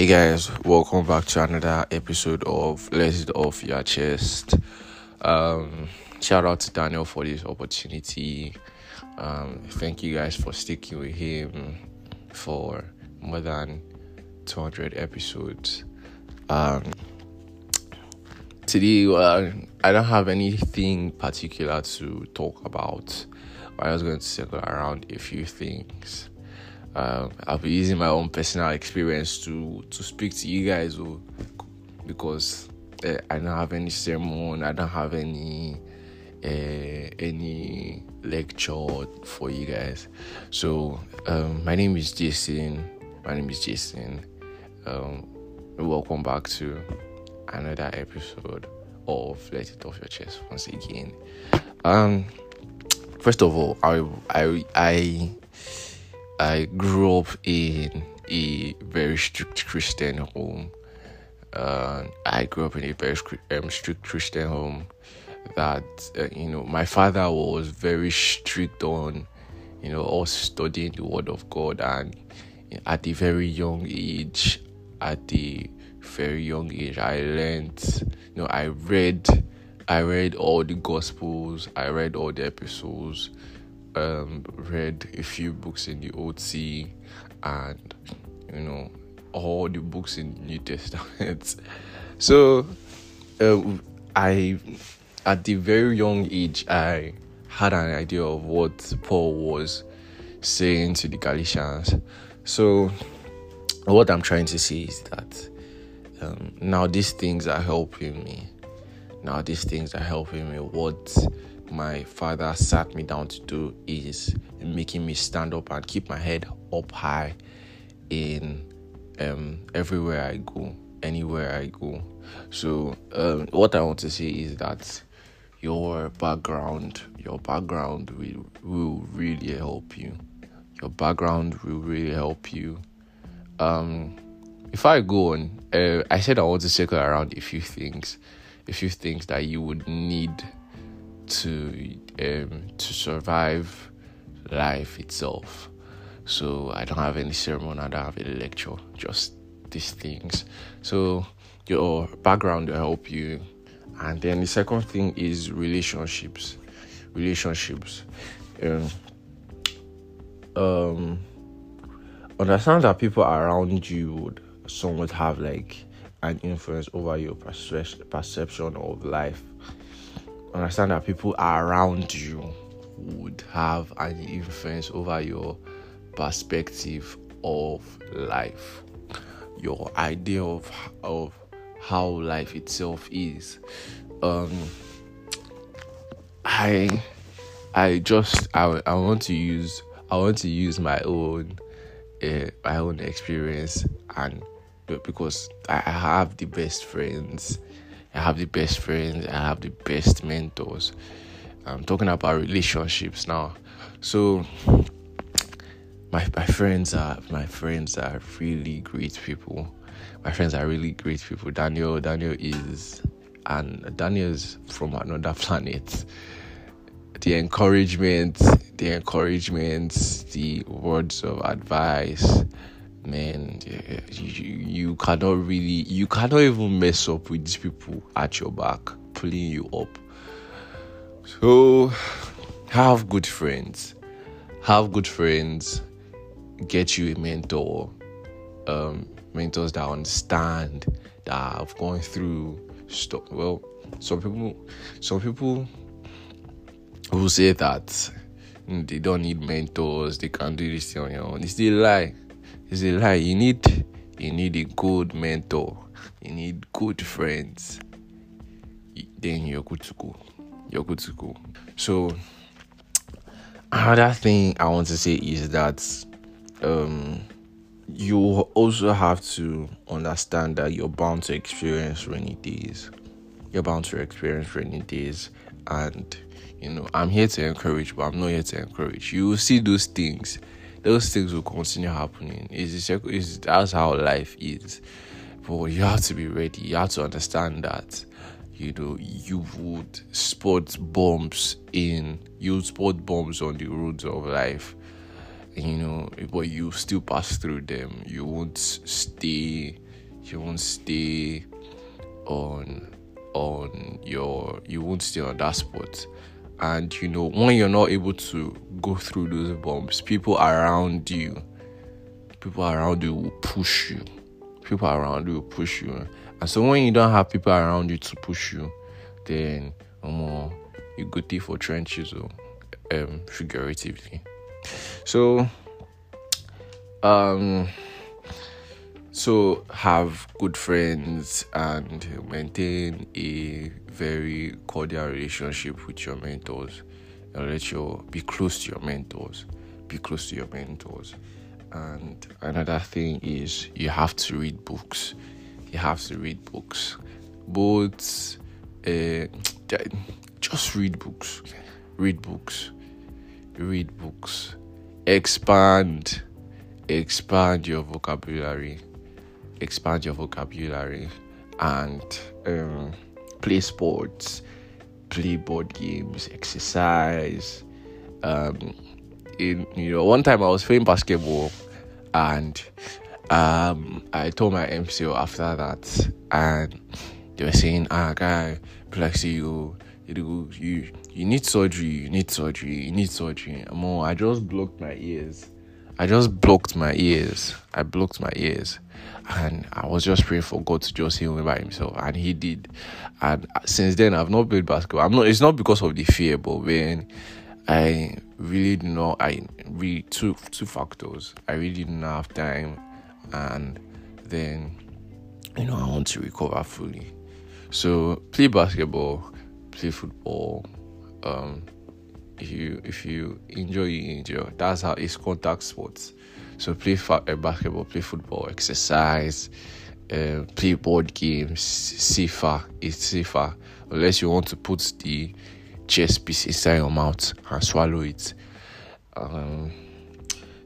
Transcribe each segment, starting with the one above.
Hey guys, welcome back to another episode of Let It Off Your Chest. Um, shout out to Daniel for this opportunity. Um, thank you guys for sticking with him for more than 200 episodes. Um, today, I don't have anything particular to talk about. I was going to circle around a few things. Um, I'll be using my own personal experience to to speak to you guys, oh, because uh, I don't have any sermon, I don't have any uh, any lecture for you guys. So um, my name is Jason. My name is Jason. Um, welcome back to another episode of Let It Off Your Chest once again. Um, first of all, I I I I grew up in a very strict Christian home. Uh, I grew up in a very um, strict Christian home. That uh, you know, my father was very strict on, you know, us studying the Word of God, and at a very young age, at the very young age, I learned, you know, I read, I read all the Gospels, I read all the epistles um, read a few books in the OT and you know all the books in the New Testament. so um, I, at the very young age, I had an idea of what Paul was saying to the Galatians. So what I'm trying to say is that um, now these things are helping me. Now these things are helping me. What my father sat me down to do is making me stand up and keep my head up high in um, everywhere I go, anywhere I go. So, um, what I want to say is that your background, your background will, will really help you. Your background will really help you. Um, if I go on, uh, I said I want to circle around a few things, a few things that you would need to um, to survive life itself. So I don't have any sermon, I don't have any lecture, just these things. So your background will help you. And then the second thing is relationships. Relationships. Um, um understand that people around you would somewhat have like an influence over your perception of life understand that people around you would have an influence over your perspective of life, your idea of of how life itself is. Um, I I just I, I want to use I want to use my own uh, my own experience and because I have the best friends I have the best friends, I have the best mentors. I'm talking about relationships now. So my my friends are my friends are really great people. My friends are really great people. Daniel Daniel is and Daniel's from another planet. The encouragement, the encouragement, the words of advice, man, you, you cannot really, you cannot even mess up with these people at your back, pulling you up. So, have good friends. Have good friends. Get you a mentor. Um, mentors that understand, that have gone through stuff. Well, some people, some people who say that they don't need mentors, they can do this on your own. It's a lie it's a lie. You need you need a good mentor. You need good friends. Then you're good to go. You're good to go. So another thing I want to say is that um you also have to understand that you're bound to experience rainy days. You're bound to experience rainy days and you know I'm here to encourage, but I'm not here to encourage. You will see those things those things will continue happening. Is is that's how life is. But you have to be ready. You have to understand that you know you would spot bombs in you spot bombs on the roads of life. You know, but you still pass through them. You won't stay you won't stay on on your you won't stay on that spot and you know when you're not able to go through those bumps people around you people around you will push you. People around you will push you. And so when you don't have people around you to push you then um, you go deep for trenches or um, figuratively. So um so have good friends and maintain a very cordial relationship with your mentors. And let your be close to your mentors. Be close to your mentors. And another thing is you have to read books. You have to read books. Both uh, just read books. Read books. Read books. Expand. Expand your vocabulary expand your vocabulary and um, play sports, play board games, exercise. Um, in you know, one time I was playing basketball, and um, I told my MCO after that, and they were saying, "Ah, guy, Plexi, you, you, you, need surgery, you need surgery, you need surgery." More, I just blocked my ears. I just blocked my ears. I blocked my ears and I was just praying for God to just heal me by Himself, and He did. And since then, I've not played basketball. I'm not. It's not because of the fear, but when I really did not. I really two two factors. I really didn't have time, and then you know I want to recover fully. So play basketball, play football. Um, if you if you enjoy, you enjoy. That's how it's contact sports. So play fa- uh, basketball, play football, exercise, uh, play board games, safer. It's safer unless you want to put the chess piece inside your mouth and swallow it. Um,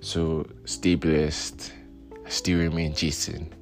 so stay blessed. Still remain Jason.